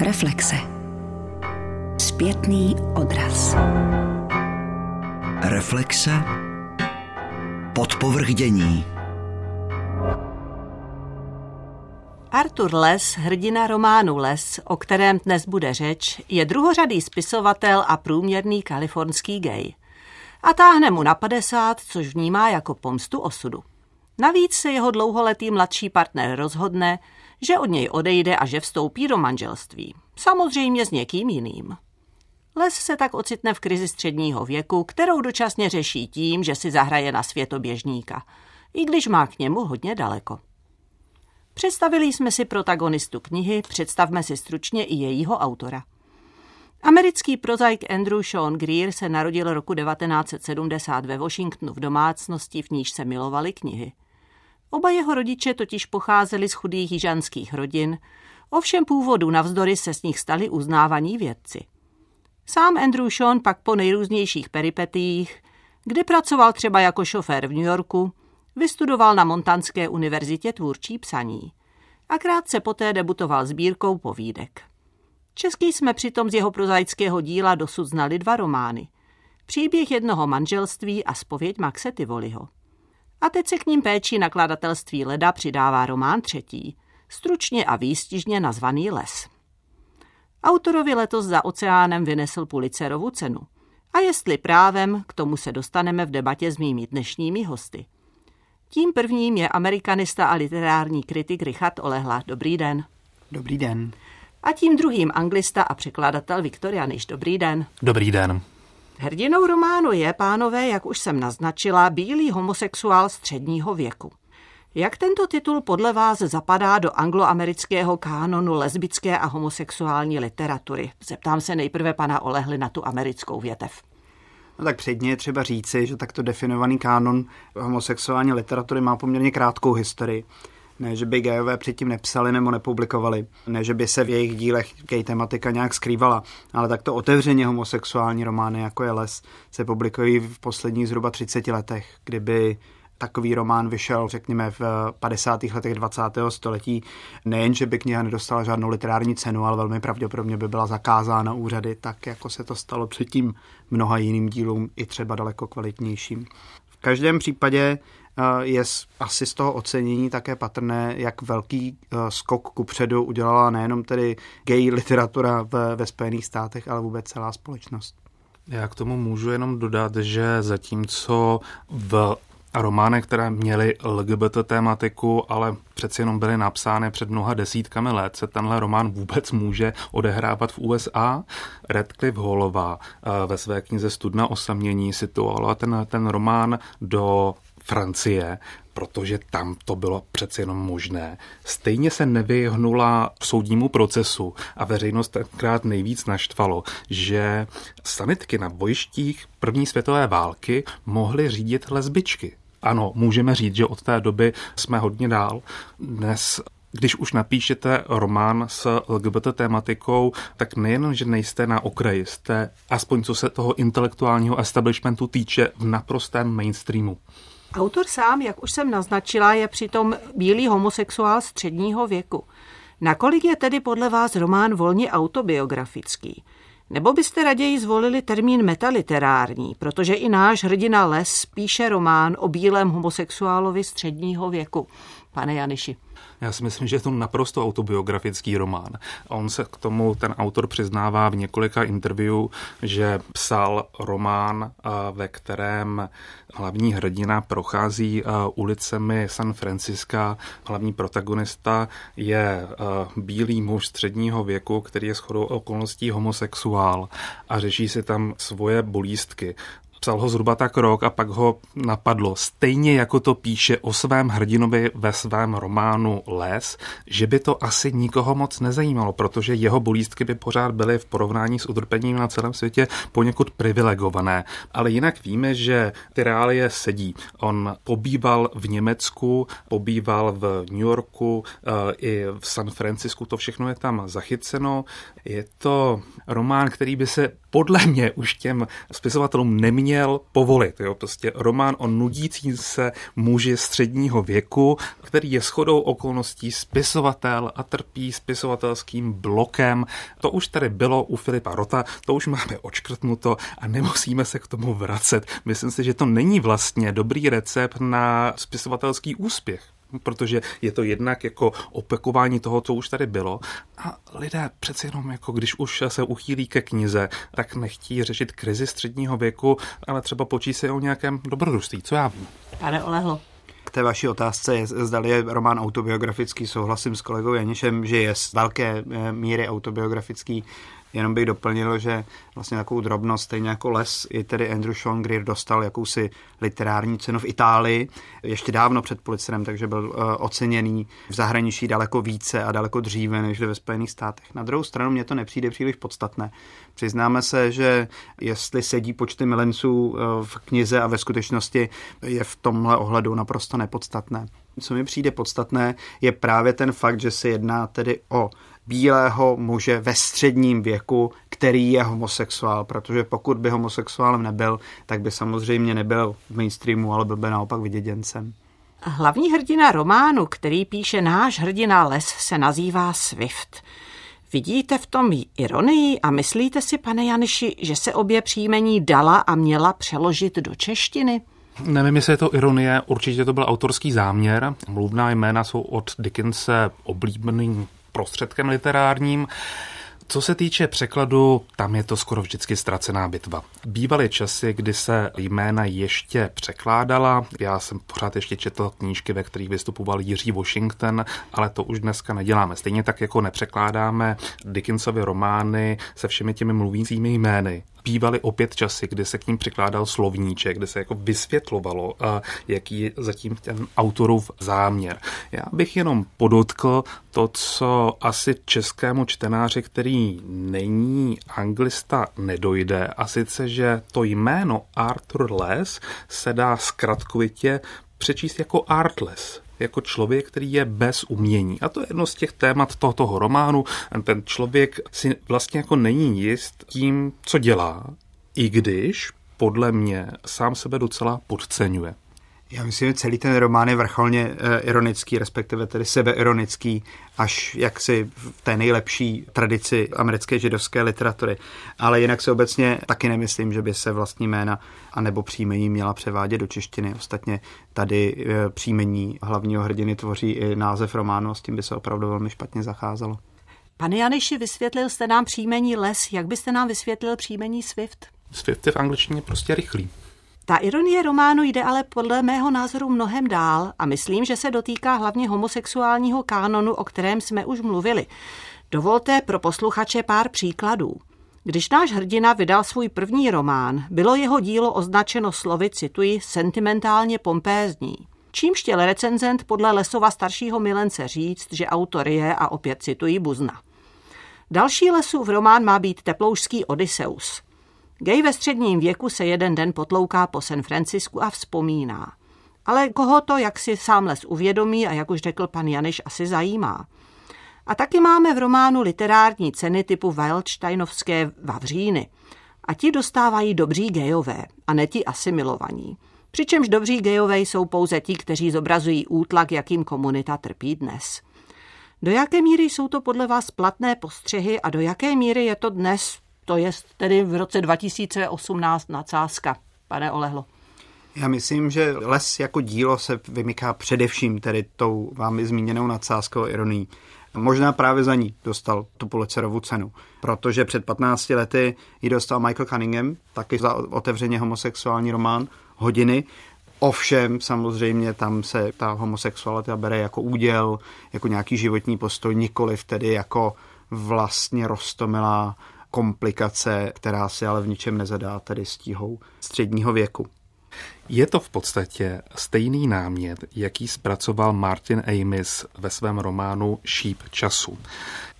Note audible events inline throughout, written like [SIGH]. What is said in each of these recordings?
Reflexe. Zpětný odraz. Reflexe. Podpovrdění. Arthur Les, hrdina románu Les, o kterém dnes bude řeč, je druhořadý spisovatel a průměrný kalifornský gay. A táhne mu na 50, což vnímá jako pomstu osudu. Navíc se jeho dlouholetý mladší partner rozhodne, že od něj odejde a že vstoupí do manželství. Samozřejmě s někým jiným. Les se tak ocitne v krizi středního věku, kterou dočasně řeší tím, že si zahraje na světoběžníka, i když má k němu hodně daleko. Představili jsme si protagonistu knihy, představme si stručně i jejího autora. Americký prozaik Andrew Sean Greer se narodil roku 1970 ve Washingtonu v domácnosti, v níž se milovali knihy. Oba jeho rodiče totiž pocházeli z chudých jižanských rodin, ovšem původu navzdory se z nich stali uznávaní vědci. Sám Andrew Sean pak po nejrůznějších peripetích, kdy pracoval třeba jako šofér v New Yorku, vystudoval na Montanské univerzitě tvůrčí psaní a krátce poté debutoval sbírkou povídek. Český jsme přitom z jeho prozaického díla dosud znali dva romány. Příběh jednoho manželství a spověď Maxe Tivoliho. A teď se k ním péčí nakladatelství Leda přidává román třetí, stručně a výstižně nazvaný Les. Autorovi letos za oceánem vynesl Pulitzerovu cenu. A jestli právem, k tomu se dostaneme v debatě s mými dnešními hosty. Tím prvním je amerikanista a literární kritik Richard Olehla. Dobrý den. Dobrý den. A tím druhým anglista a překladatel Viktorianiš. Dobrý den. Dobrý den. Hrdinou románu je, pánové, jak už jsem naznačila, bílý homosexuál středního věku. Jak tento titul podle vás zapadá do angloamerického kánonu lesbické a homosexuální literatury? Zeptám se nejprve pana Olehly na tu americkou větev. No tak předně je třeba říci, že takto definovaný kánon homosexuální literatury má poměrně krátkou historii. Ne, že by gayové předtím nepsali nebo nepublikovali, ne, že by se v jejich dílech gay tematika nějak skrývala, ale takto otevřeně homosexuální romány, jako je Les, se publikují v posledních zhruba 30 letech, kdyby takový román vyšel, řekněme, v 50. letech 20. století. Nejen, že by kniha nedostala žádnou literární cenu, ale velmi pravděpodobně by byla zakázána úřady, tak jako se to stalo předtím mnoha jiným dílům, i třeba daleko kvalitnějším. V každém případě je asi z toho ocenění také patrné, jak velký eh, skok kupředu udělala nejenom tedy gay literatura ve, ve Spojených státech, ale vůbec celá společnost. Já k tomu můžu jenom dodat, že zatímco v romány, které měly LGBT tématiku, ale přeci jenom byly napsány před mnoha desítkami let, se tenhle román vůbec může odehrávat v USA. Redcliffe Hallová eh, ve své knize Studna osamění situovala ten, ten román do Francie, protože tam to bylo přece jenom možné. Stejně se nevyhnula soudnímu procesu a veřejnost tenkrát nejvíc naštvalo, že sanitky na bojištích první světové války mohly řídit lesbičky. Ano, můžeme říct, že od té doby jsme hodně dál. Dnes když už napíšete román s LGBT tématikou, tak nejen, že nejste na okraji, jste, aspoň co se toho intelektuálního establishmentu týče, v naprostém mainstreamu. Autor sám, jak už jsem naznačila, je přitom bílý homosexuál středního věku. Nakolik je tedy podle vás román volně autobiografický? Nebo byste raději zvolili termín metaliterární, protože i náš hrdina Les píše román o bílém homosexuálovi středního věku. Pane Janiši. Já si myslím, že je to naprosto autobiografický román. On se k tomu, ten autor přiznává v několika interview, že psal román, ve kterém hlavní hrdina prochází ulicemi San Franciska. Hlavní protagonista je bílý muž středního věku, který je shodou okolností homosexuál a řeší si tam svoje bolístky. Psal ho zhruba tak rok a pak ho napadlo, stejně jako to píše o svém hrdinovi ve svém románu Les, že by to asi nikoho moc nezajímalo, protože jeho bolístky by pořád byly v porovnání s utrpením na celém světě poněkud privilegované. Ale jinak víme, že ty reálie sedí. On pobýval v Německu, pobýval v New Yorku, eh, i v San Francisku, to všechno je tam zachyceno. Je to román, který by se podle mě už těm spisovatelům neměl měl povolit. Jo? Prostě román o nudící se muži středního věku, který je shodou okolností spisovatel a trpí spisovatelským blokem. To už tady bylo u Filipa Rota, to už máme očkrtnuto a nemusíme se k tomu vracet. Myslím si, že to není vlastně dobrý recept na spisovatelský úspěch protože je to jednak jako opakování toho, co už tady bylo. A lidé přece jenom, jako když už se uchýlí ke knize, tak nechtí řešit krizi středního věku, ale třeba počí se o nějakém dobrodružství. Co já vím? Pane Olehlo. K té vaší otázce, je, zdali je román autobiografický, souhlasím s kolegou Janišem, že je z velké eh, míry autobiografický. Jenom bych doplnil, že vlastně takovou drobnost, stejně jako Les, i tedy Andrew Sean Greer dostal jakousi literární cenu v Itálii, ještě dávno před Pulitzerem, takže byl uh, oceněný v zahraničí daleko více a daleko dříve než ve Spojených státech. Na druhou stranu mě to nepřijde příliš podstatné. Přiznáme se, že jestli sedí počty milenců uh, v knize a ve skutečnosti je v tomhle ohledu naprosto nepodstatné. Co mi přijde podstatné, je právě ten fakt, že se jedná tedy o bílého muže ve středním věku, který je homosexuál, protože pokud by homosexuálem nebyl, tak by samozřejmě nebyl v mainstreamu, ale byl by naopak vyděděncem. Hlavní hrdina románu, který píše náš hrdina Les, se nazývá Swift. Vidíte v tom ironii a myslíte si, pane Janiši, že se obě příjmení dala a měla přeložit do češtiny? Nevím, jestli je to ironie, určitě to byl autorský záměr. Mluvná jména jsou od Dickense oblíbeným prostředkem literárním. Co se týče překladu, tam je to skoro vždycky ztracená bitva. Bývaly časy, kdy se jména ještě překládala. Já jsem pořád ještě četl knížky, ve kterých vystupoval Jiří Washington, ale to už dneska neděláme. Stejně tak, jako nepřekládáme Dickensovy romány se všemi těmi mluvícími jmény bývaly opět časy, kdy se k ním přikládal slovníček, kde se jako vysvětlovalo, jaký je zatím ten autorův záměr. Já bych jenom podotkl to, co asi českému čtenáři, který není anglista, nedojde, a sice, že to jméno Arthur Les se dá zkratkovitě přečíst jako Artless, jako člověk, který je bez umění. A to je jedno z těch témat tohoto románu. Ten člověk si vlastně jako není jist tím, co dělá, i když podle mě sám sebe docela podceňuje. Já myslím, že celý ten román je vrcholně eh, ironický, respektive tedy sebeironický, až jaksi v té nejlepší tradici americké židovské literatury. Ale jinak se obecně taky nemyslím, že by se vlastní jména anebo příjmení měla převádět do češtiny. Ostatně tady eh, příjmení hlavního hrdiny tvoří i název románu, s tím by se opravdu velmi špatně zacházelo. Pane Janiši, vysvětlil jste nám příjmení Les, jak byste nám vysvětlil příjmení Swift? Swift je v angličtině prostě rychlý. Ta ironie románu jde ale podle mého názoru mnohem dál a myslím, že se dotýká hlavně homosexuálního kánonu, o kterém jsme už mluvili. Dovolte pro posluchače pár příkladů. Když náš hrdina vydal svůj první román, bylo jeho dílo označeno slovy, cituji, sentimentálně pompézní. Čímž chtěl recenzent podle Lesova staršího milence říct, že autor je, a opět cituji, buzna. Další lesův román má být teploušský Odysseus. Gay ve středním věku se jeden den potlouká po San Francisku a vzpomíná. Ale koho to, jak si sám les uvědomí a jak už řekl pan Janeš, asi zajímá. A taky máme v románu literární ceny typu Wildsteinovské Vavříny. A ti dostávají dobří gejové a ne ti asimilovaní. Přičemž dobří gejové jsou pouze ti, kteří zobrazují útlak, jakým komunita trpí dnes. Do jaké míry jsou to podle vás platné postřehy a do jaké míry je to dnes to je tedy v roce 2018 nadsázka, pane Olehlo. Já myslím, že les jako dílo se vymyká především tedy tou vámi zmíněnou nadsázkou ironií. Možná právě za ní dostal tu Pulitzerovu cenu, protože před 15 lety ji dostal Michael Cunningham, taky za otevřeně homosexuální román Hodiny, Ovšem, samozřejmě tam se ta homosexualita bere jako úděl, jako nějaký životní postoj, nikoliv tedy jako vlastně rostomilá komplikace, která si ale v ničem nezadá tedy stíhou středního věku. Je to v podstatě stejný námět, jaký zpracoval Martin Amis ve svém románu Šíp času.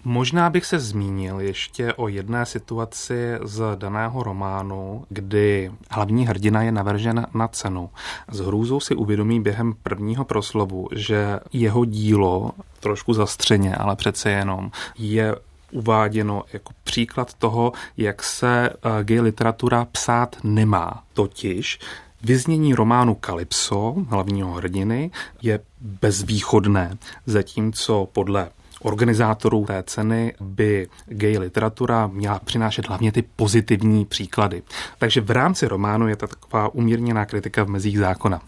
Možná bych se zmínil ještě o jedné situaci z daného románu, kdy hlavní hrdina je navržen na cenu. S hrůzou si uvědomí během prvního proslovu, že jeho dílo, trošku zastřeně, ale přece jenom, je uváděno jako příklad toho, jak se eh, gay literatura psát nemá. Totiž Vyznění románu Kalypso, hlavního hrdiny, je bezvýchodné, zatímco podle organizátorů té ceny by gay literatura měla přinášet hlavně ty pozitivní příklady. Takže v rámci románu je to taková umírněná kritika v mezích zákona.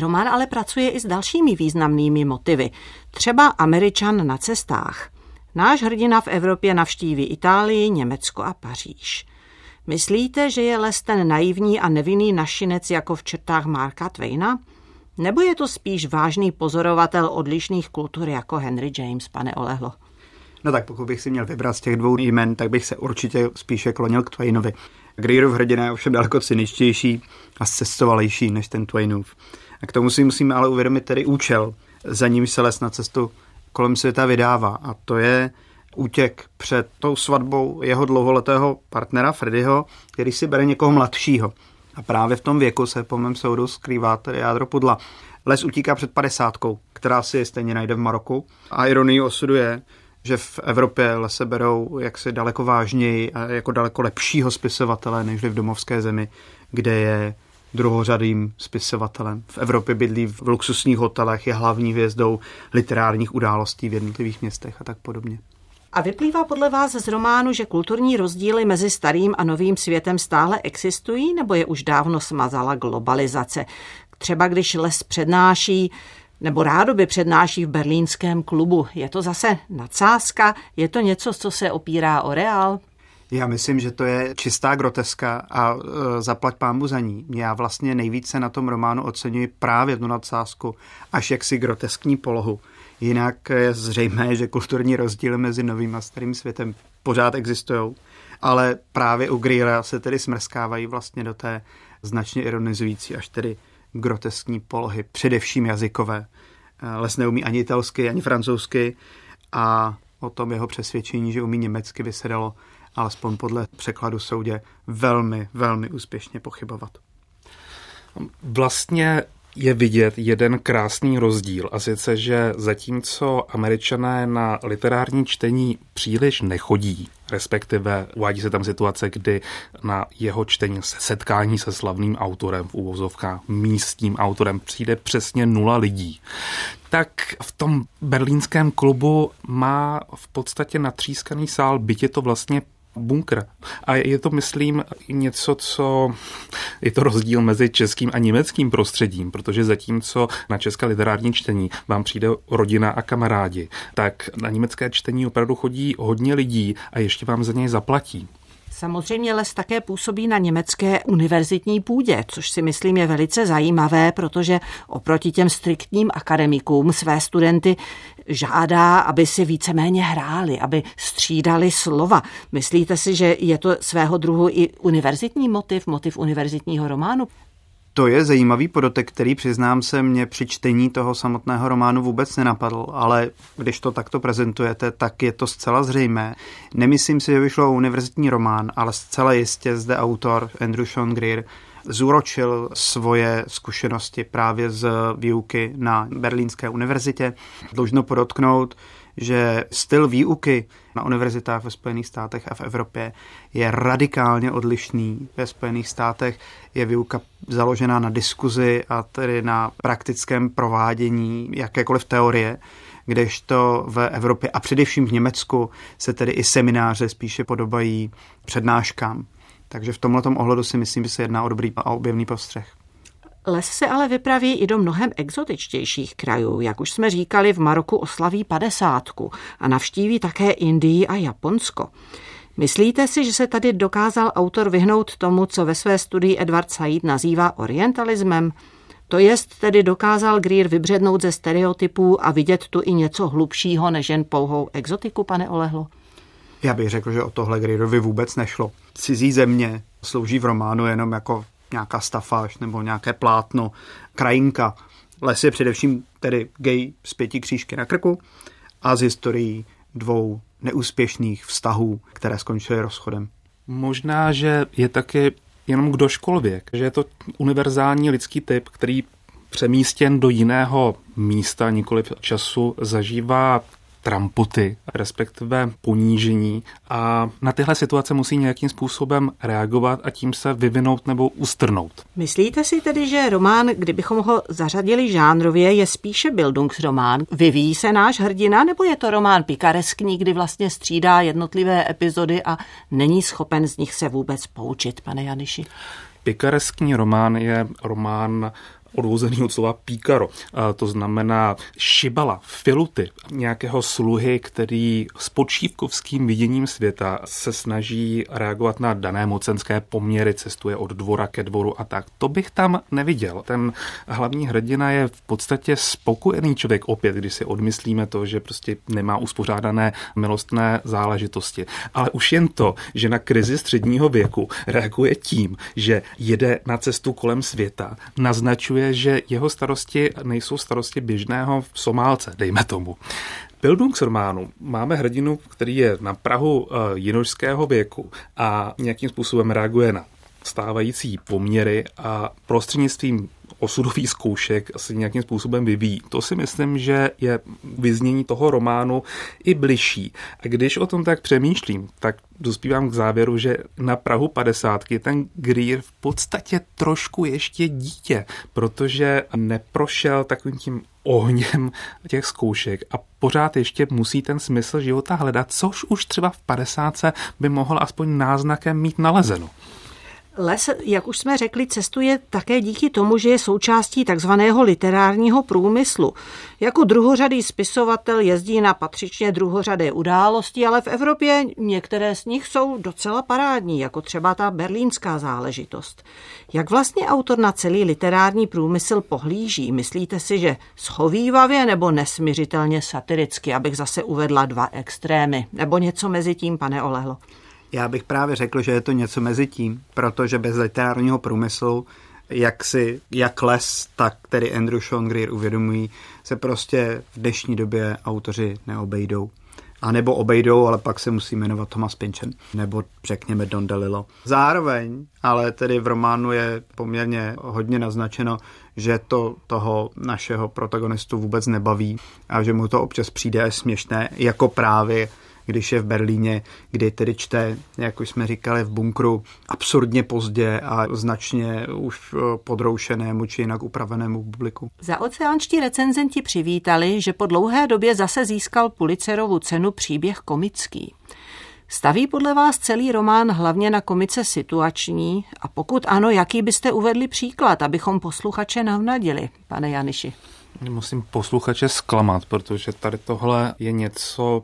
Román ale pracuje i s dalšími významnými motivy. Třeba Američan na cestách. Náš hrdina v Evropě navštíví Itálii, Německo a Paříž. Myslíte, že je les ten naivní a nevinný našinec jako v čertách Marka Twaina? Nebo je to spíš vážný pozorovatel odlišných kultur jako Henry James, pane Olehlo? No tak pokud bych si měl vybrat z těch dvou jmen, tak bych se určitě spíše klonil k Twainovi. Greerův hrdina je ovšem daleko cyničtější a cestovalejší než ten Twainův. A k tomu si musíme ale uvědomit tedy účel, za ním se les na cestu kolem světa vydává. A to je útěk před tou svatbou jeho dlouholetého partnera Freddyho, který si bere někoho mladšího. A právě v tom věku se po mém soudu skrývá tedy jádro pudla. Les utíká před padesátkou, která si stejně najde v Maroku. A ironii osudu je, že v Evropě lese berou jaksi daleko vážněji a jako daleko lepšího spisovatele, než v domovské zemi, kde je druhořadým spisovatelem. V Evropě bydlí v luxusních hotelech, je hlavní hvězdou literárních událostí v jednotlivých městech a tak podobně. A vyplývá podle vás z románu, že kulturní rozdíly mezi starým a novým světem stále existují, nebo je už dávno smazala globalizace? Třeba když les přednáší nebo rádoby přednáší v berlínském klubu. Je to zase nadsázka? Je to něco, co se opírá o reál? Já myslím, že to je čistá groteska a e, zaplať pámu za ní. Já vlastně nejvíce na tom románu oceňuji právě tu nadsázku, až jaksi groteskní polohu. Jinak je zřejmé, že kulturní rozdíly mezi novým a starým světem pořád existují, ale právě u Greera se tedy smrskávají vlastně do té značně ironizující až tedy groteskní polohy, především jazykové. Les neumí ani italsky, ani francouzsky a o tom jeho přesvědčení, že umí německy, by se dalo alespoň podle překladu soudě velmi, velmi úspěšně pochybovat. Vlastně je vidět jeden krásný rozdíl a sice, že zatímco američané na literární čtení příliš nechodí, respektive uvádí se tam situace, kdy na jeho čtení se setkání se slavným autorem v úvozovkách, místním autorem přijde přesně nula lidí, tak v tom berlínském klubu má v podstatě natřískaný sál, byť je to vlastně bunkr. A je to, myslím, něco, co je to rozdíl mezi českým a německým prostředím, protože zatímco na české literární čtení vám přijde rodina a kamarádi, tak na německé čtení opravdu chodí hodně lidí a ještě vám za něj zaplatí. Samozřejmě les také působí na německé univerzitní půdě, což si myslím je velice zajímavé, protože oproti těm striktním akademikům své studenty žádá, aby si víceméně hráli, aby střídali slova. Myslíte si, že je to svého druhu i univerzitní motiv, motiv univerzitního románu? To je zajímavý podotek, který přiznám se mě při čtení toho samotného románu vůbec nenapadl, ale když to takto prezentujete, tak je to zcela zřejmé. Nemyslím si, že vyšlo o univerzitní román, ale zcela jistě zde autor Andrew Sean Greer zúročil svoje zkušenosti právě z výuky na Berlínské univerzitě. Dlužno podotknout, že styl výuky na univerzitách ve Spojených státech a v Evropě je radikálně odlišný. Ve Spojených státech je výuka založená na diskuzi a tedy na praktickém provádění jakékoliv teorie, kdežto v Evropě a především v Německu se tedy i semináře spíše podobají přednáškám. Takže v tomto ohledu si myslím, že se jedná o dobrý a objevný postřeh. Les se ale vypraví i do mnohem exotičtějších krajů. Jak už jsme říkali, v Maroku oslaví padesátku a navštíví také Indii a Japonsko. Myslíte si, že se tady dokázal autor vyhnout tomu, co ve své studii Edward Said nazývá orientalismem? To jest tedy dokázal Greer vybřednout ze stereotypů a vidět tu i něco hlubšího než jen pouhou exotiku, pane Olehlo? Já bych řekl, že o tohle Greerovi vůbec nešlo. Cizí země slouží v románu jenom jako nějaká stafáž nebo nějaké plátno, krajinka. Les je především tedy gay z pěti křížky na krku a z historií dvou neúspěšných vztahů, které skončily rozchodem. Možná, že je taky jenom kdo školvěk, že je to univerzální lidský typ, který přemístěn do jiného místa, nikoli času, zažívá trampoty, respektive ponížení a na tyhle situace musí nějakým způsobem reagovat a tím se vyvinout nebo ustrnout. Myslíte si tedy, že román, kdybychom ho zařadili žánrově, je spíše Bildungsromán? Vyvíjí se náš hrdina, nebo je to román pikareskní, kdy vlastně střídá jednotlivé epizody a není schopen z nich se vůbec poučit, pane Janiši? Pikareskní román je román odvozený od slova píkaro. To znamená šibala, filuty, nějakého sluhy, který s počívkovským viděním světa se snaží reagovat na dané mocenské poměry, cestuje od dvora ke dvoru a tak. To bych tam neviděl. Ten hlavní hrdina je v podstatě spokojený člověk opět, když si odmyslíme to, že prostě nemá uspořádané milostné záležitosti. Ale už jen to, že na krizi středního věku reaguje tím, že jede na cestu kolem světa, naznačuje že jeho starosti nejsou starosti běžného Somálce, dejme tomu. Bildungsrománu máme hrdinu, který je na Prahu uh, jinožského věku a nějakým způsobem reaguje na stávající poměry a prostřednictvím osudových zkoušek se nějakým způsobem vyvíjí. To si myslím, že je vyznění toho románu i bližší. A když o tom tak přemýšlím, tak dospívám k závěru, že na Prahu 50 ten Greer v podstatě trošku ještě dítě, protože neprošel takovým tím ohněm těch zkoušek a pořád ještě musí ten smysl života hledat, což už třeba v 50 by mohl aspoň náznakem mít nalezeno. Les, jak už jsme řekli, cestuje také díky tomu, že je součástí takzvaného literárního průmyslu. Jako druhořadý spisovatel jezdí na patřičně druhořadé události, ale v Evropě některé z nich jsou docela parádní, jako třeba ta berlínská záležitost. Jak vlastně autor na celý literární průmysl pohlíží? Myslíte si, že schovývavě nebo nesměřitelně satiricky, abych zase uvedla dva extrémy? Nebo něco mezi tím, pane Olehlo? Já bych právě řekl, že je to něco mezi tím, protože bez literárního průmyslu, jak si, jak Les, tak tedy Andrew Sean Greer uvědomují, se prostě v dnešní době autoři neobejdou. A nebo obejdou, ale pak se musí jmenovat Thomas Pynchon, nebo řekněme Don DeLillo. Zároveň, ale tedy v románu je poměrně hodně naznačeno, že to toho našeho protagonistu vůbec nebaví a že mu to občas přijde směšné, jako právě když je v Berlíně, kdy tedy čte, jak už jsme říkali, v bunkru absurdně pozdě a značně už eh, podroušenému či jinak upravenému publiku. Za oceánští recenzenti přivítali, že po dlouhé době zase získal Pulitzerovu cenu příběh komický. Staví podle vás celý román hlavně na komice situační a pokud ano, jaký byste uvedli příklad, abychom posluchače navnadili, pane Janiši? Musím posluchače zklamat, protože tady tohle je něco,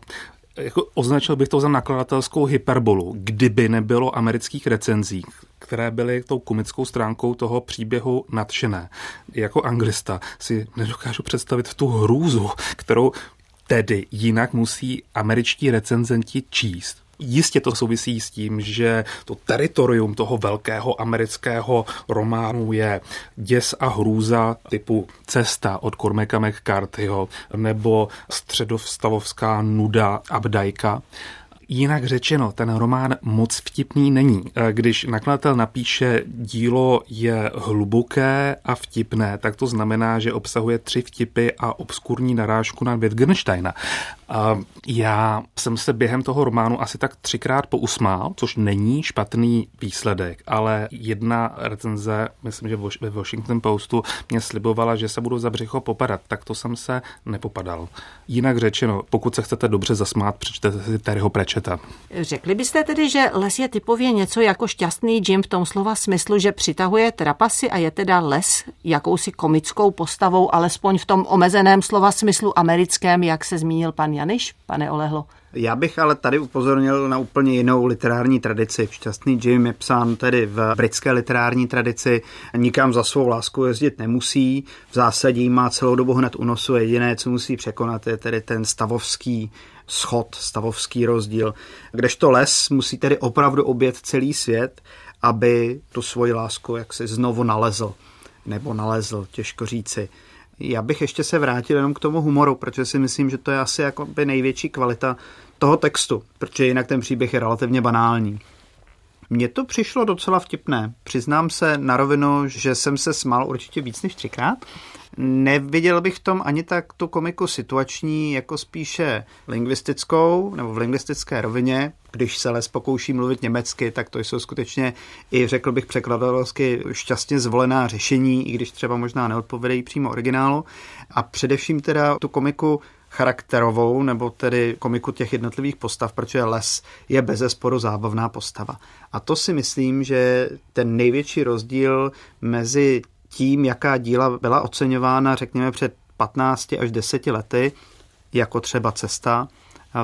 jako označil bych to za nakladatelskou hyperbolu, kdyby nebylo amerických recenzí, které byly tou komickou stránkou toho příběhu nadšené. Jako anglista si nedokážu představit tu hrůzu, kterou tedy jinak musí američtí recenzenti číst Jistě to souvisí s tím, že to teritorium toho velkého amerického románu je děs a hrůza typu Cesta od Cormaca McCarthyho nebo středostavovská nuda Abdajka. Jinak řečeno, ten román moc vtipný není. Když nakladatel napíše dílo je hluboké a vtipné, tak to znamená, že obsahuje tři vtipy a obskurní narážku na Wittgensteina. Já jsem se během toho románu asi tak třikrát pousmál, což není špatný výsledek, ale jedna recenze, myslím, že ve Washington Postu, mě slibovala, že se budu za břicho popadat, tak to jsem se nepopadal. Jinak řečeno, pokud se chcete dobře zasmát, přečtete si Terryho Prečeta. Řekli byste tedy, že les je typově něco jako šťastný Jim v tom slova smyslu, že přitahuje trapasy a je teda les jakousi komickou postavou, alespoň v tom omezeném slova smyslu americkém, jak se zmínil pan Janiš, pane Olehlo? Já bych ale tady upozornil na úplně jinou literární tradici. Šťastný Jim je psán tedy v britské literární tradici. Nikam za svou lásku jezdit nemusí. V zásadě má celou dobu hned u nosu. Jediné, co musí překonat, je tedy ten stavovský schod, stavovský rozdíl. Kdežto les musí tedy opravdu obět celý svět, aby tu svoji lásku jaksi znovu nalezl. Nebo nalezl, těžko říci. Já bych ještě se vrátil jenom k tomu humoru, protože si myslím, že to je asi by největší kvalita toho textu, protože jinak ten příběh je relativně banální. Mně to přišlo docela vtipné. Přiznám se na rovinu, že jsem se smál určitě víc než třikrát. Neviděl bych v tom ani tak tu komiku situační, jako spíše lingvistickou, nebo v lingvistické rovině. Když se les pokouší mluvit německy, tak to jsou skutečně i, řekl bych, překladatelsky šťastně zvolená řešení, i když třeba možná neodpovědají přímo originálu. A především teda tu komiku charakterovou, nebo tedy komiku těch jednotlivých postav, protože Les je bez zesporu zábavná postava. A to si myslím, že ten největší rozdíl mezi tím, jaká díla byla oceňována, řekněme, před 15 až 10 lety, jako třeba Cesta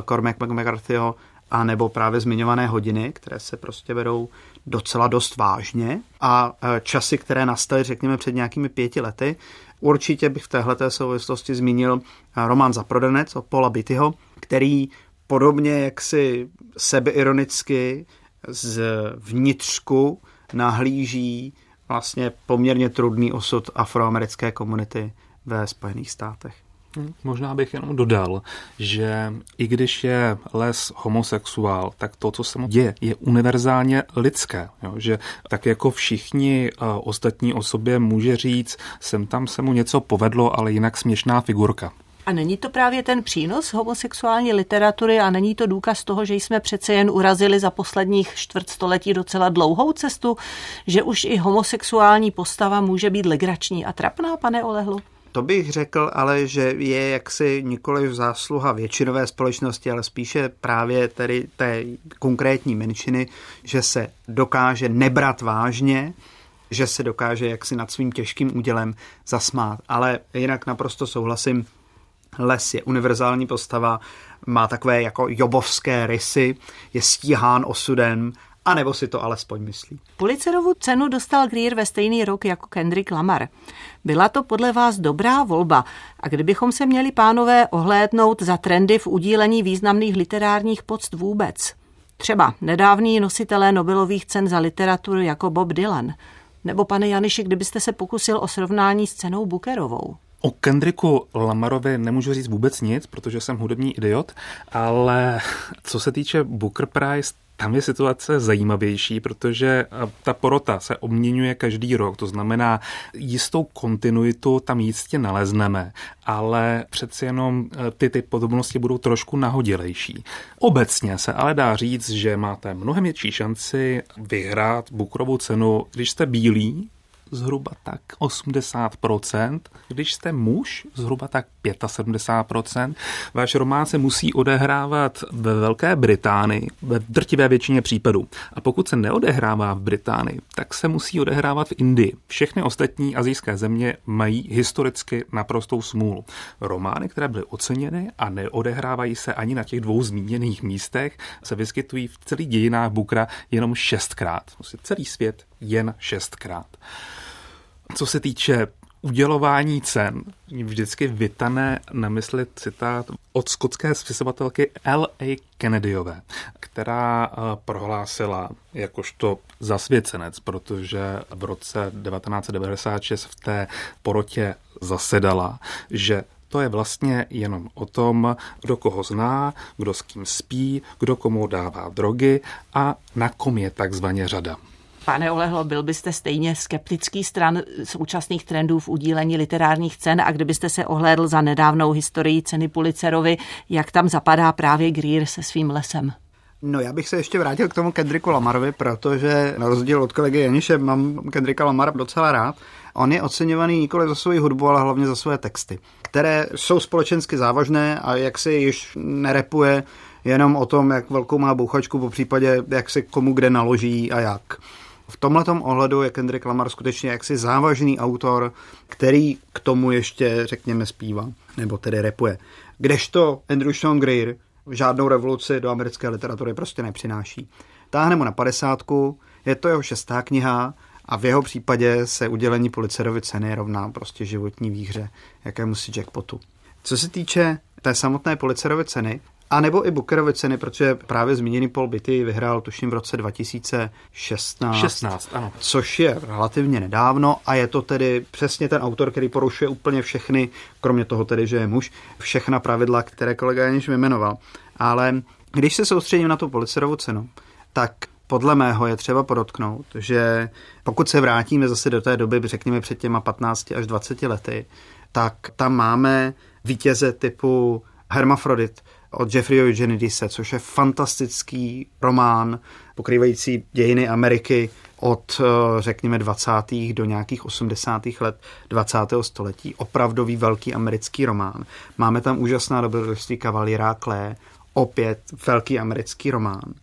Cormac McCarthyho, a nebo právě zmiňované hodiny, které se prostě vedou docela dost vážně a eh, časy, které nastaly, řekněme, před nějakými pěti lety. Určitě bych v téhle souvislosti zmínil eh, román Zaprodanec od Paula Bittyho, který podobně jaksi sebeironicky z vnitřku nahlíží vlastně poměrně trudný osud afroamerické komunity ve Spojených státech. Možná bych jenom dodal, že i když je les homosexuál, tak to, co se mu děje, je univerzálně lidské. Jo? Že tak jako všichni uh, ostatní osobě může říct, sem tam se mu něco povedlo, ale jinak směšná figurka. A není to právě ten přínos homosexuální literatury a není to důkaz toho, že jsme přece jen urazili za posledních čtvrtstoletí docela dlouhou cestu, že už i homosexuální postava může být legrační a trapná, pane Olehlu? To bych řekl, ale že je jaksi nikoli v zásluha většinové společnosti, ale spíše právě tedy té konkrétní menšiny, že se dokáže nebrat vážně, že se dokáže jaksi nad svým těžkým údělem zasmát. Ale jinak naprosto souhlasím, Les je univerzální postava, má takové jako jobovské rysy, je stíhán osudem, a nebo si to alespoň myslí. Pulitzerovu cenu dostal Greer ve stejný rok jako Kendrick Lamar. Byla to podle vás dobrá volba a kdybychom se měli pánové ohlédnout za trendy v udílení významných literárních poct vůbec. Třeba nedávní nositelé Nobelových cen za literaturu jako Bob Dylan. Nebo pane Janiši, kdybyste se pokusil o srovnání s cenou Bookerovou. O Kendricku Lamarovi nemůžu říct vůbec nic, protože jsem hudební idiot, ale co se týče Booker Prize, tam je situace zajímavější, protože ta porota se obměňuje každý rok, to znamená, jistou kontinuitu tam jistě nalezneme, ale přeci jenom e, ty, ty podobnosti budou trošku nahodilejší. Obecně se ale dá říct, že máte mnohem větší šanci vyhrát Bukrovou cenu, když jste bílí, zhruba tak 80%, když jste muž, zhruba tak 75%. Váš román se musí odehrávat ve Velké Británii, ve drtivé většině případů. A pokud se neodehrává v Británii, tak se musí odehrávat v Indii. Všechny ostatní azijské země mají historicky naprostou smůlu. Romány, které byly oceněny a neodehrávají se ani na těch dvou zmíněných místech, se vyskytují v celých dějinách Bukra jenom šestkrát. Prostě celý svět jen šestkrát. Co se týče udělování cen vždycky vytané na mysli citát od skotské spisovatelky L.A. Kennedyové, která eh, prohlásila jakožto zasvěcenec, protože v roce 1996 v té porotě zasedala, že to je vlastně jenom o tom, kdo koho zná, kdo s kým spí, kdo komu dává drogy a na kom je takzvaně řada. Pane Olehlo, byl byste stejně skeptický stran současných trendů v udílení literárních cen a kdybyste se ohlédl za nedávnou historii ceny Pulitzerovi, jak tam zapadá právě Greer se svým lesem? No já bych se ještě vrátil k tomu Kendricku Lamarovi, protože na rozdíl od kolegy Janiše mám Kendricka Lamara docela rád. On je oceňovaný nikoli za svoji hudbu, ale hlavně za svoje texty, které jsou společensky závažné a jak se již nerepuje jenom o tom, jak velkou má bouchačku, po případě jak se komu kde naloží a jak. V tomhle ohledu je Kendrick Lamar skutečně jaksi závažný autor, který k tomu ještě, řekněme, zpívá, nebo tedy repuje. Kdežto Andrew Sean Greer žádnou revoluci do americké literatury prostě nepřináší. Táhne mu na padesátku, je to jeho šestá kniha a v jeho případě se udělení Pulitzerovy ceny rovná prostě životní výhře, jakému si jackpotu. Co se týče té samotné Pulitzerovy ceny, a nebo i Bookerovy ceny, protože právě zmíněný Paul Bitty vyhrál tuším v roce 2016. 16, ano. Což je relativně nedávno a je to tedy přesně ten autor, který porušuje úplně všechny, kromě toho tedy, že je muž, všechna pravidla, které kolega Janiš vyjmenoval. Ale když se soustředím na tu Pulitzerovu cenu, tak podle mého je třeba podotknout, že pokud se vrátíme zase do té doby, řekněme před těma 15 až 20 lety, tak tam máme vítěze typu Hermafrodit od Jeffreyho Eugenidise, což je fantastický román pokrývající dějiny Ameriky od, eh, řekněme, 20. do nějakých 80. let 20. století. Opravdový velký americký román. Máme tam úžasná dobrodružství Kavalíra Klé, opět velký americký román.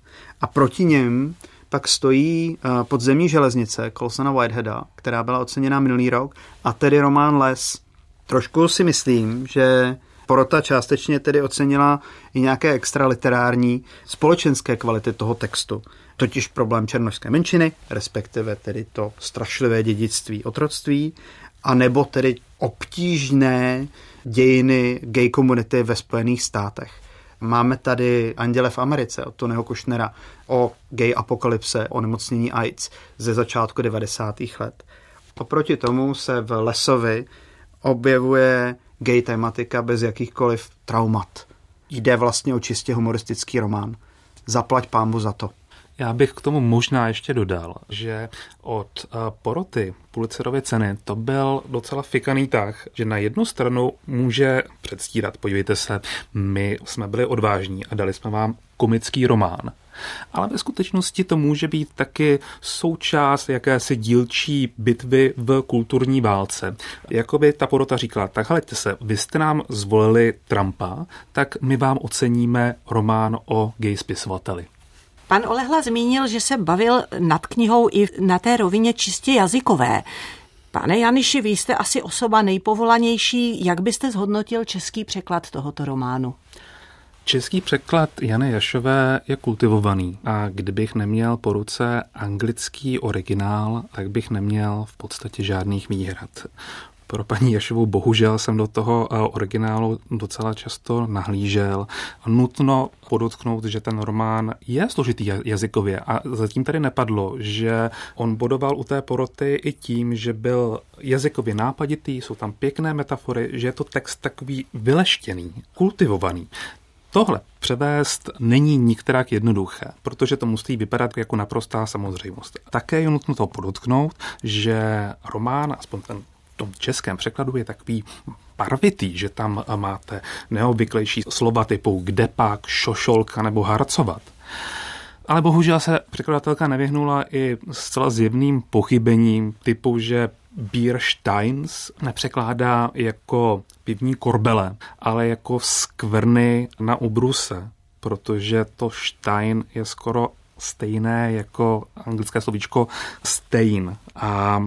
A proti něm pak stojí eh, podzemní železnice Colsona Whiteheada, která byla oceněna minulý rok, a tedy román Les. Trošku si myslím, že porota částečně tedy ocenila i nějaké extra literární společenské kvality toho textu. Totiž problém černožské menšiny, respektive tedy to strašlivé dědictví otroctví, a nebo tedy obtížné dějiny gay komunity ve Spojených státech. Máme tady Anděle v Americe od Tonyho Kushnera o gay apokalypse, o nemocnění AIDS ze začátku 90. let. Oproti tomu se v Lesovi objevuje gay tematika bez jakýchkoliv traumat. Jde vlastně o čistě humoristický román. Zaplať pámbu za to. Já bych k tomu možná ještě dodal, že od eh, poroty Pulitzerovy ceny to byl docela fikaný tah, že na jednu stranu může předstírat, podívejte se, my jsme byli odvážní a dali jsme vám komický román. Ale ve skutečnosti to může být taky součást jakési dílčí bitvy v kulturní válce. Jakoby ta porota říkala, tak hleďte se, vy jste nám zvolili Trumpa, tak my vám oceníme román o gay spisovateli. Pan Olehla zmínil, že se bavil nad knihou i na té rovině čistě jazykové. Pane Janiši, vy jste asi osoba nejpovolanější. Jak byste zhodnotil český překlad tohoto románu? Český překlad Jany Jašové je kultivovaný a kdybych neměl po ruce anglický originál, tak bych neměl v podstatě žádných výhrad pro paní Jašovou bohužel jsem do toho originálu docela často nahlížel. Nutno podotknout, že ten román je složitý jazykově a zatím tady nepadlo, že on bodoval u té poroty i tím, že byl jazykově nápaditý, jsou tam pěkné metafory, že je to text takový vyleštěný, kultivovaný. Tohle převést není nikterak jednoduché, protože to musí vypadat jako naprostá samozřejmost. Také je nutno to podotknout, že román, aspoň ten tom českém překladu je takový barvitý, že tam máte neobvyklejší slova typu kde pak, šošolka nebo harcovat. Ale bohužel se překladatelka nevyhnula i zcela zjevným pochybením typu, že Biersteins nepřekládá jako pivní korbele, ale jako skvrny na ubruse, protože to Stein je skoro stejné jako anglické slovíčko stein. A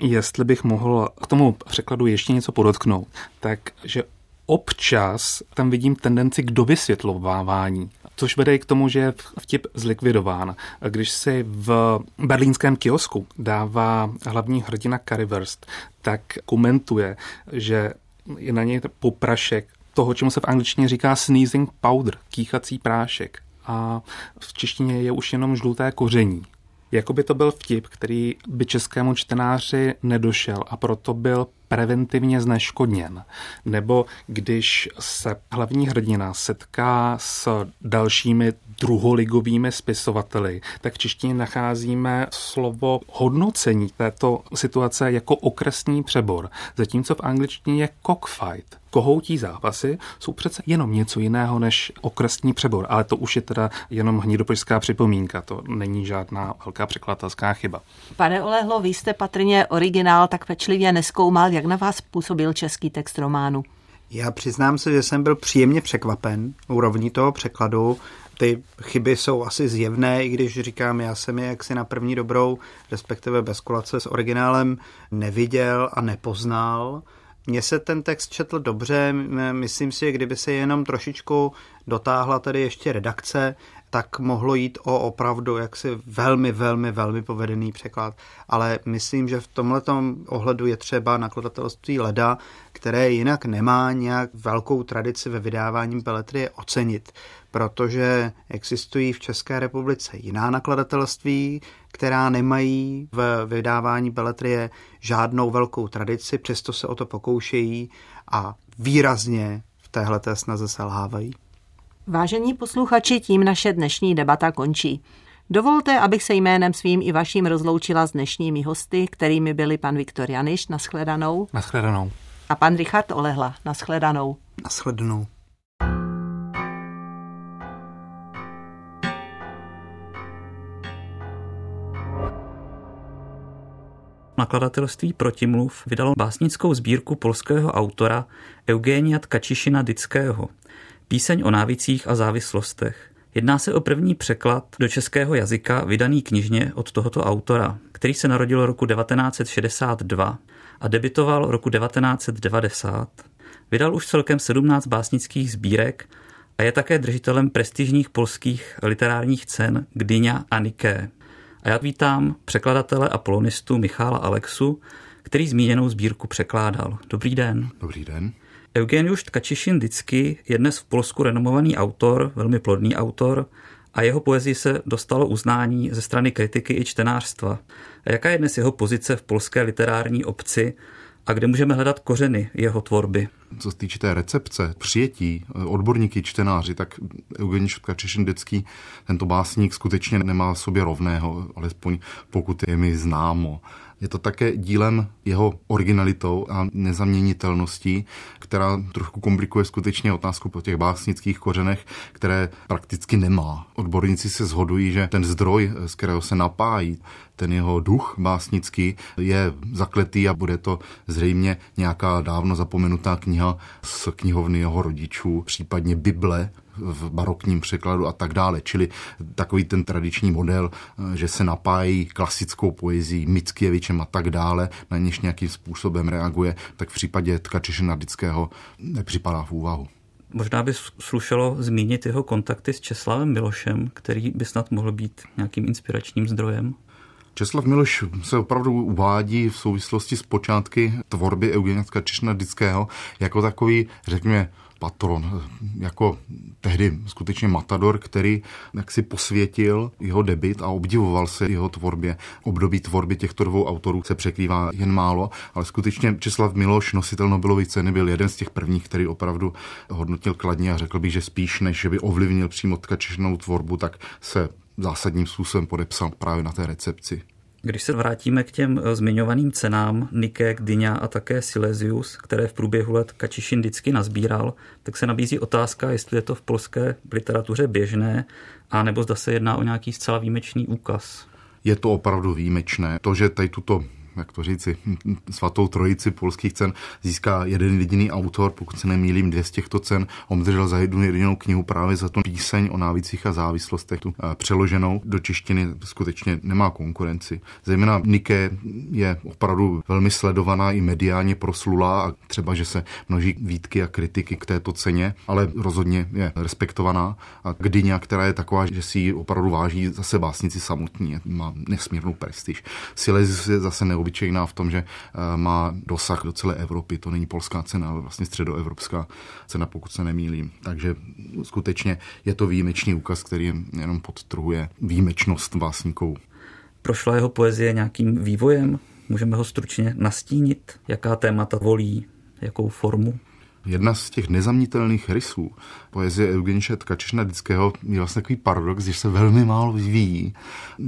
jestli bych mohl k tomu překladu ještě něco podotknout, tak že občas tam vidím tendenci k dovysvětlovávání, což vede k tomu, že je vtip zlikvidován. Když si v berlínském kiosku dává hlavní hrdina Currywurst, tak komentuje, že je na něj poprašek toho, čemu se v angličtině říká sneezing powder, kýchací prášek. A v češtině je už jenom žluté koření. Jako by to byl vtip, který by českému čtenáři nedošel a proto byl preventivně zneškodněn. Nebo když se hlavní hrdina setká s dalšími druholigovými spisovateli, tak v češtině nacházíme slovo hodnocení této situace jako okresní přebor, zatímco v angličtině je cockfight. Kohoutí zápasy jsou přece jenom něco jiného než okresní přebor, ale to už je teda jenom hnidopožská připomínka, to není žádná velká překladatelská chyba. Pane Olehlo, vy jste patrně originál tak pečlivě neskoumal, jak na vás působil český text románu. Já přiznám se, že jsem byl příjemně překvapen úrovní toho překladu. Ty chyby jsou asi zjevné, i když říkám, já jsem je jaksi na první dobrou, respektive bez kolace s originálem neviděl a nepoznal. Mně se ten text četl dobře, myslím si, kdyby se jenom trošičku dotáhla tady ještě redakce, tak mohlo jít o opravdu jaksi velmi, velmi, velmi povedený překlad. Ale myslím, že v tomhle ohledu je třeba nakladatelství Leda, které jinak nemá nějak velkou tradici ve vydávání beletrie, ocenit, protože existují v České republice jiná nakladatelství, která nemají v vydávání beletrie žádnou velkou tradici, přesto se o to pokoušejí a výrazně v téhleté snaze selhávají. Vážení posluchači, tím naše dnešní debata končí. Dovolte, abych se jménem svým i vaším rozloučila s dnešními hosty, kterými byli pan Viktor Janiš, naschledanou. Naschledanou. A pan Richard Olehla, naschledanou. Naschledanou. Nakladatelství Protimluv vydalo básnickou sbírku polského autora Eugenia Tkačišina Dického. Píseň o návicích a závislostech. Jedná se o první překlad do českého jazyka vydaný knižně od tohoto autora, který se narodil roku 1962 a debitoval roku 1990. Vydal už celkem 17 básnických sbírek a je také držitelem prestižních polských literárních cen Gdynia a Niké. A já vítám překladatele a polonistu Michála Alexu, který zmíněnou sbírku překládal. Dobrý den. Dobrý den. Eugeniusz Tkačišin Dicky je dnes v Polsku renomovaný autor, velmi plodný autor, a jeho poezii se dostalo uznání ze strany kritiky i čtenářstva. A jaká je dnes jeho pozice v polské literární obci a kde můžeme hledat kořeny jeho tvorby? Co se týče té recepce, přijetí, odborníky, čtenáři, tak Eugeniusz Tkačišin Dický, tento básník skutečně nemá sobě rovného, alespoň pokud je mi známo. Je to také dílem jeho originalitou a nezaměnitelností, která trošku komplikuje skutečně otázku po těch básnických kořenech, které prakticky nemá. Odborníci se shodují, že ten zdroj, z kterého se napájí, ten jeho duch básnický je zakletý a bude to zřejmě nějaká dávno zapomenutá kniha z knihovny jeho rodičů, případně Bible, v barokním překladu a tak dále. Čili takový ten tradiční model, že se napájí klasickou poezí Mickievičem a tak dále, na něž nějakým způsobem reaguje, tak v případě Tkačeše Nardického nepřipadá v úvahu. Možná by slušelo zmínit jeho kontakty s Česlavem Milošem, který by snad mohl být nějakým inspiračním zdrojem. Česlav Miloš se opravdu uvádí v souvislosti s počátky tvorby Eugenia Tkačešna Dického jako takový, řekněme, patron, jako tehdy skutečně matador, který jak si posvětil jeho debit a obdivoval se jeho tvorbě. Období tvorby těchto dvou autorů se překrývá jen málo, ale skutečně Česlav Miloš, nositel Nobelovy ceny, byl jeden z těch prvních, který opravdu hodnotil kladně a řekl bych, že spíš než by ovlivnil přímo tkačešnou tvorbu, tak se zásadním způsobem podepsal právě na té recepci. Když se vrátíme k těm eh, zmiňovaným cenám Nike, Dyňa a také Silesius, které v průběhu let Kačišin vždycky nazbíral, tak se nabízí otázka, jestli je to v polské literatuře běžné, a nebo zda se jedná o nějaký zcela výjimečný úkaz. Je to opravdu výjimečné. To, že tady tuto jak to říci, [LAUGHS] svatou trojici polských cen získá jeden jediný autor, pokud se nemýlím, dvě z těchto cen obdržel za jednu jedinou knihu právě za tu píseň o návicích a závislostech, tu eh, přeloženou do češtiny skutečně nemá konkurenci. Zejména Nike je opravdu velmi sledovaná i mediálně proslulá a třeba, že se množí výtky a kritiky k této ceně, ale rozhodně je respektovaná. A Gdyňa, která je taková, že si ji opravdu váží zase básnici samotní, má nesmírnou prestiž. Silezius je zase neobvyklý obyčejná v tom, že eh, má dosah do celé Evropy. To není polská cena, ale vlastně středoevropská cena, pokud se nemýlím. Takže skutečně je to výjimečný úkaz, který jenom podtrhuje výjimečnost básníků. Prošla jeho poezie nějakým vývojem? Můžeme ho stručně nastínit? Jaká témata volí? Jakou formu? Jedna z těch nezaměnitelných rysů poezie Eugeniše Tkačešna-Dického je vlastně takový paradox, že se velmi málo vyvíjí.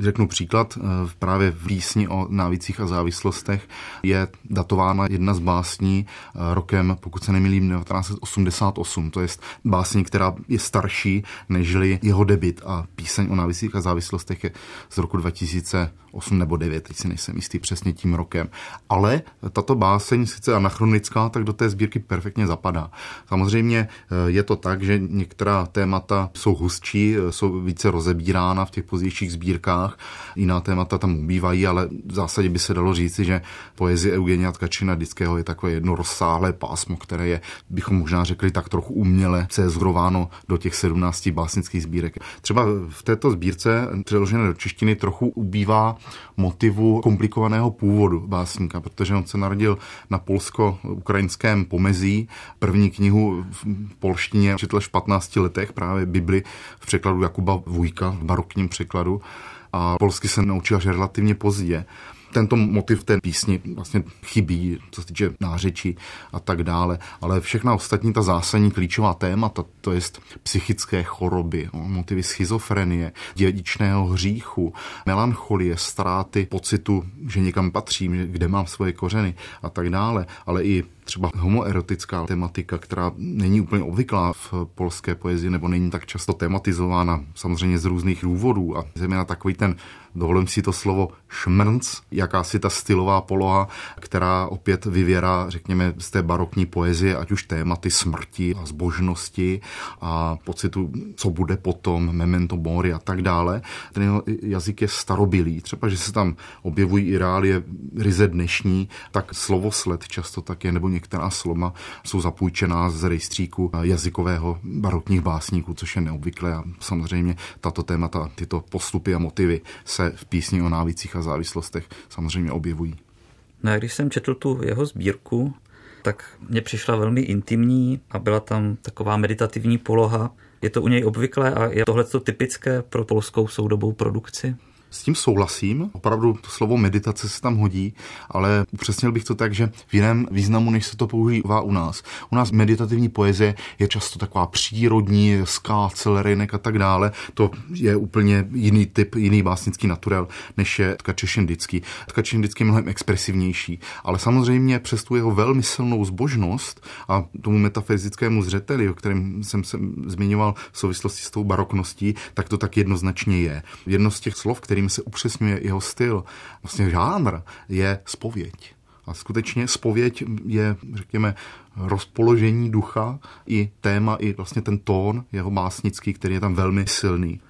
Řeknu příklad, eh, právě v písni o návicích a závislostech je datována jedna z básní eh, rokem, pokud se nemýlím, 1988. To je básní, která je starší nežli jeho debit a píseň o návicích a závislostech je z roku 2008 nebo 9, teď si nejsem jistý přesně tím rokem. Ale tato báseň, sice anachronická, tak do té sbírky perfektně zapadá. Samozřejmě eh, je to tak, že některá témata jsou hustší, jsou více rozebírána v těch pozdějších sbírkách, jiná témata tam ubývají, ale v zásadě by se dalo říci, že poezie Eugenia Tkačina Dického je takové jedno rozsáhlé pásmo, které je, bychom možná řekli, tak trochu uměle cezgrováno do těch 17 básnických sbírek. Třeba v této sbírce přeložené do češtiny trochu ubývá motivu komplikovaného původu básníka, protože on se narodil na polsko-ukrajinském pomezí. První knihu v polštině četl v 15 letech právě Bibli v překladu Jakuba Vujka, v barokním překladu a polsky se naučil až relativně pozdě. Tento motiv té písni vlastně chybí, co se týče nářečí a tak dále, ale všechna ostatní ta zásadní klíčová témata, to je psychické choroby, motivy schizofrenie, dědičného hříchu, melancholie, ztráty pocitu, že někam patřím, kde mám svoje kořeny a tak dále, ale i třeba homoerotická tematika, která není úplně obvyklá v polské poezii nebo není tak často tematizována, samozřejmě z různých důvodů a zejména takový ten dovolím si to slovo šmrnc, jakási ta stylová poloha, která opět vyvěrá, řekněme, z té barokní poezie, ať už tématy smrti a zbožnosti a pocitu, co bude potom, memento mori a tak dále. Ten jazyk je starobilý, třeba, že se tam objevují i reálie ryze dnešní, tak slovosled často také, nebo některá slova jsou zapůjčená z rejstříku jazykového barokních básníků, což je neobvyklé a samozřejmě tato témata, tyto postupy a motivy se v písni o návicích a závislostech samozřejmě objevují. No a když jsem četl tu jeho sbírku, tak mně přišla velmi intimní a byla tam taková meditativní poloha. Je to u něj obvyklé a je tohle typické pro polskou soudobou produkci? S tím souhlasím, opravdu to slovo meditace se tam hodí, ale upřesnil bych to tak, že v jiném významu, než se to používá u nás. U nás meditativní poezie je často taková přírodní, ská, celerinek a tak dále. To je úplně jiný typ, jiný básnický naturel, než je Tkačešendický. Tkačešendický je mnohem expresivnější, ale samozřejmě přes tu jeho velmi silnou zbožnost a tomu metafyzickému zřeteli, o kterém jsem se zmiňoval v souvislosti s tou barokností, tak to tak jednoznačně je. Jedno z těch slov, kterým se upřesňuje jeho styl, vlastně žánr, je spověď. A skutečně spověď je, řekněme, rozpoložení ducha i téma, i vlastně ten tón jeho básnický, který je tam velmi silný.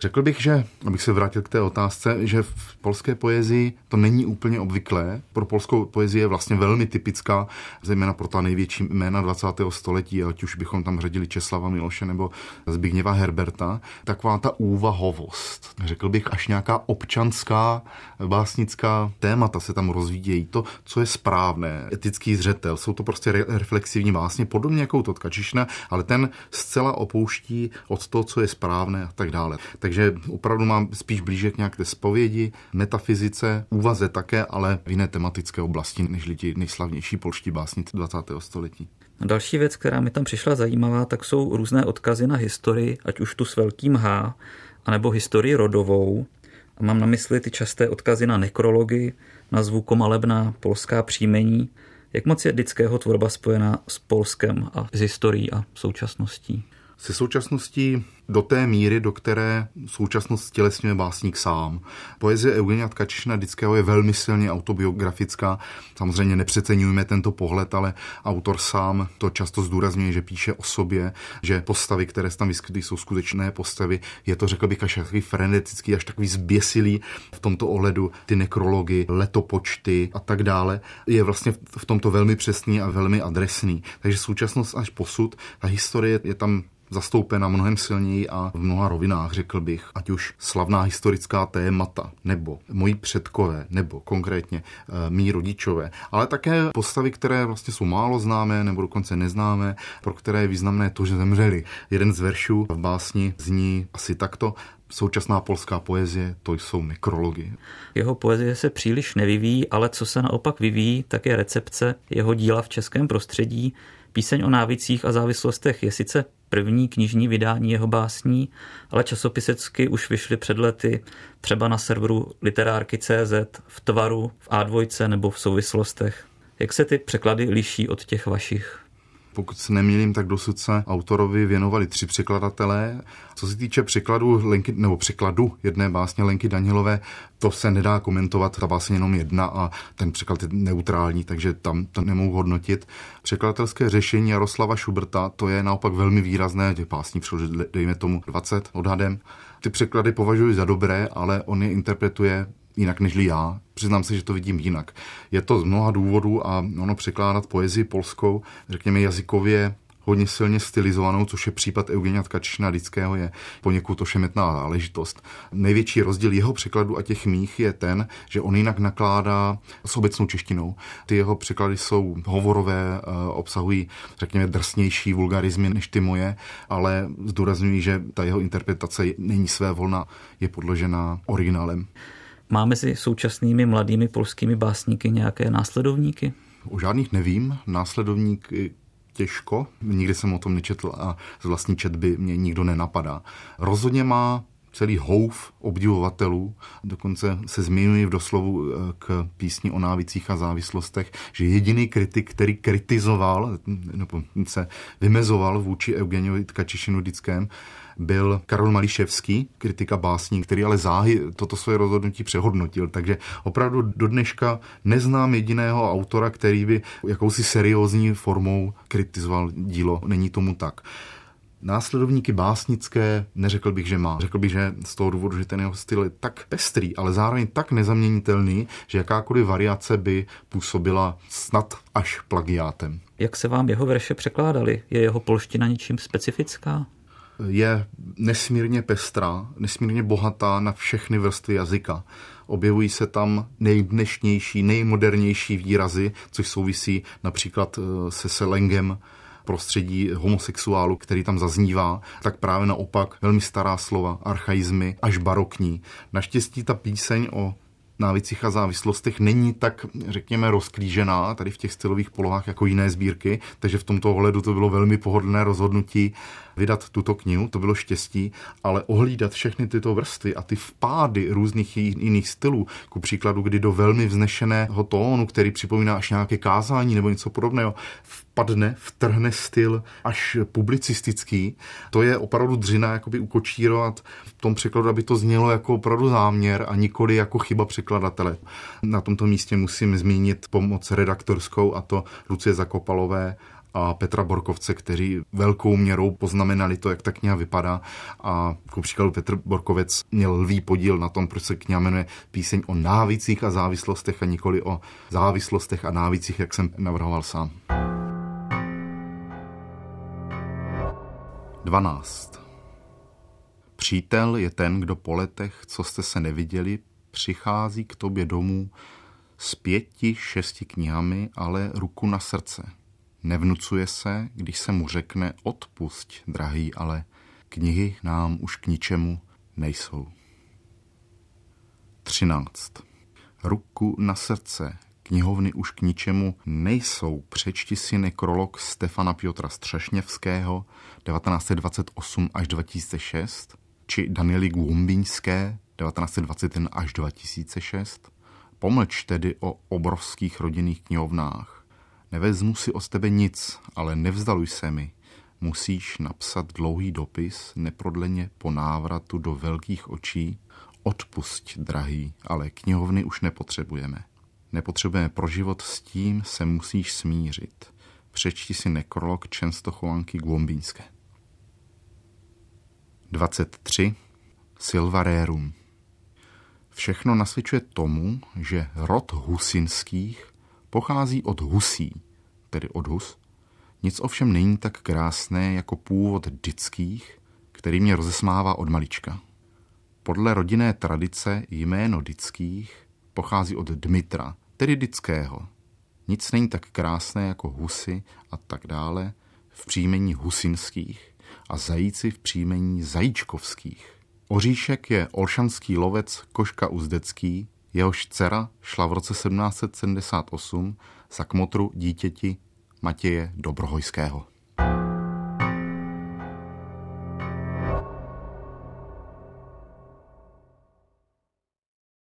Řekl bych, že, abych se vrátil k té otázce, že v polské poezii to není úplně obvyklé. Pro polskou poezii je vlastně velmi typická, zejména pro ta největší jména 20. století, ať už bychom tam řadili Česlava Miloše nebo Zbigněva Herberta, taková ta úvahovost. Řekl bych až nějaká občanská básnická témata se tam rozvíjejí. To, co je správné, etický zřetel, jsou to prostě re- reflexivní básně, podobně jako to Tkačišna, ale ten zcela opouští od toho, co je správné a tak dále. Takže opravdu mám spíš blíže k nějaké zpovědi, metafyzice, úvaze také, ale v jiné tematické oblasti, než lidi nejslavnější polští básníci 20. století. A další věc, která mi tam přišla zajímavá, tak jsou různé odkazy na historii, ať už tu s velkým H, anebo historii rodovou. A mám na mysli ty časté odkazy na nekrology, na zvukomalebná polská příjmení. Jak moc je Dického tvorba spojená s Polskem a s historií a současností? Se současností do té míry, do které současnost tělesňuje básník sám. Poezie Eugenia Tkačišna Dického je velmi silně autobiografická. Samozřejmě nepřeceňujeme tento pohled, ale autor sám to často zdůrazňuje, že píše o sobě, že postavy, které se tam vyskytují, jsou skutečné postavy. Je to, řekl bych, až takový frenetický, až takový zběsilý v tomto ohledu, ty nekrology, letopočty a tak dále. Je vlastně v tomto velmi přesný a velmi adresný. Takže současnost až posud, ta historie je tam zastoupena mnohem silněji a v mnoha rovinách, řekl bych, ať už slavná historická témata, nebo moji předkové, nebo konkrétně e, mý rodičové, ale také postavy, které vlastně jsou málo známé nebo dokonce neznámé, pro které je významné to, že zemřeli. Jeden z veršů v básni zní asi takto, současná polská poezie, to jsou nekrology. Jeho poezie se příliš nevyvíjí, ale co se naopak vyvíjí, tak je recepce jeho díla v českém prostředí. Píseň o návicích a závislostech je sice první knižní vydání jeho básní, ale časopisecky už vyšly před lety třeba na serveru literárky.cz, v tvaru, v A2 nebo v souvislostech. Jak se ty překlady liší od těch vašich? Pokud se nemýlím, tak dosud se autorovi věnovali tři překladatelé. Co se týče překladu Lenky, nebo překladu jedné básně Lenky Danielové, to se nedá komentovat, ta básně jenom jedna a ten překlad je neutrální, takže tam to nemohu hodnotit. Překladatelské řešení Jaroslava Šuberta, to je naopak velmi výrazné, těch básní přeložit, dejme tomu 20 odhadem. Ty překlady považuji za dobré, ale on je interpretuje jinak než já. Přiznám se, že to vidím jinak. Je to z mnoha důvodů a ono překládat poezii polskou, řekněme jazykově, hodně silně stylizovanou, což je případ Eugenia Tkačišna Lidského, je poněkud ošemetná záležitost. Největší rozdíl jeho překladu a těch mých je ten, že on jinak nakládá s obecnou češtinou. Ty jeho překlady jsou hovorové, eh, obsahují, řekněme, drsnější vulgarizmy než ty moje, ale zdůrazňují, že ta jeho interpretace není své volna, je podložená originálem. Má mezi současnými mladými polskými básníky nějaké následovníky? O žádných nevím. Následovník těžko. Nikdy jsem o tom nečetl a z vlastní četby mě nikdo nenapadá. Rozhodně má celý houf obdivovatelů. Dokonce se zmiňuji v doslovu eh, k písni o návicích a závislostech, že jediný kritik, který kritizoval, nebo se vymezoval vůči Eugeniovi Tkačišinu Dickém, byl Karol Mališevský, kritika básní, který ale záhy toto své rozhodnutí přehodnotil. Takže opravdu do dneška neznám jediného autora, který by jakousi seriózní formou kritizoval dílo. Není tomu tak. Následovníky básnické neřekl bych, že má. Řekl bych, že z toho důvodu, že ten jeho styl je tak pestrý, ale zároveň tak nezaměnitelný, že jakákoliv variace by působila snad až plagiátem. Jak se vám jeho verše překládali? Je jeho polština něčím specifická? Je nesmírně pestrá, nesmírně bohatá na všechny vrstvy jazyka. Objevují se tam nejdnešnější, nejmodernější výrazy, což souvisí například eh, se selengem prostředí homosexuálu, který tam zaznívá, tak právě naopak velmi stará slova, archaizmy, až barokní. Naštěstí ta píseň o návicích a závislostech není tak, řekněme, rozklížená tady v těch stylových polohách jako jiné sbírky, takže v tomto ohledu to bylo velmi pohodlné rozhodnutí vydat tuto knihu, to bylo štěstí, ale ohlídat všechny tyto vrstvy a ty vpády různých jiných stylů, ku příkladu, kdy do velmi vznešeného tónu, který připomíná až nějaké kázání nebo něco podobného, vpadne, vtrhne styl až publicistický, to je opravdu dřina jakoby ukočírovat v tom překladu, aby to znělo jako opravdu záměr a nikoli jako chyba překladatele. Na tomto místě musím zmínit pomoc redaktorskou a to Lucie Zakopalové a Petra Borkovce, kteří velkou měrou poznamenali to, jak ta kniha vypadá. A jako příkladu Petr Borkovec měl lvý podíl na tom, proč se kniha jmenuje píseň o návicích a závislostech a nikoli o závislostech a návicích, jak jsem navrhoval sám. 12. Přítel je ten, kdo po letech, co jste se neviděli, přichází k tobě domů s pěti, šesti knihami, ale ruku na srdce. Nevnucuje se, když se mu řekne odpusť, drahý, ale knihy nám už k ničemu nejsou. 13. Ruku na srdce, knihovny už k ničemu nejsou. Přečti si nekrolog Stefana Piotra Střešněvského 1928 až 2006 či Daniely Gumbíňské 1921 až 2006. Pomlč tedy o obrovských rodinných knihovnách. Nevezmu si od tebe nic, ale nevzdaluj se mi. Musíš napsat dlouhý dopis neprodleně po návratu do velkých očí. Odpusť, drahý, ale knihovny už nepotřebujeme. Nepotřebujeme pro život, s tím se musíš smířit. Přečti si nekrolog Čenstochovanky Gvombínské. 23. Silvarérum Všechno nasvědčuje tomu, že rod husinských pochází od husí, tedy od hus. Nic ovšem není tak krásné jako původ dických, který mě rozesmává od malička. Podle rodinné tradice jméno dických pochází od Dmitra, tedy dického. Nic není tak krásné jako husy a tak dále v příjmení husinských a zajíci v příjmení zajíčkovských. Oříšek je olšanský lovec Koška Uzdecký, jehož dcera šla v roce 1778 za kmotru dítěti Matěje Dobrohojského.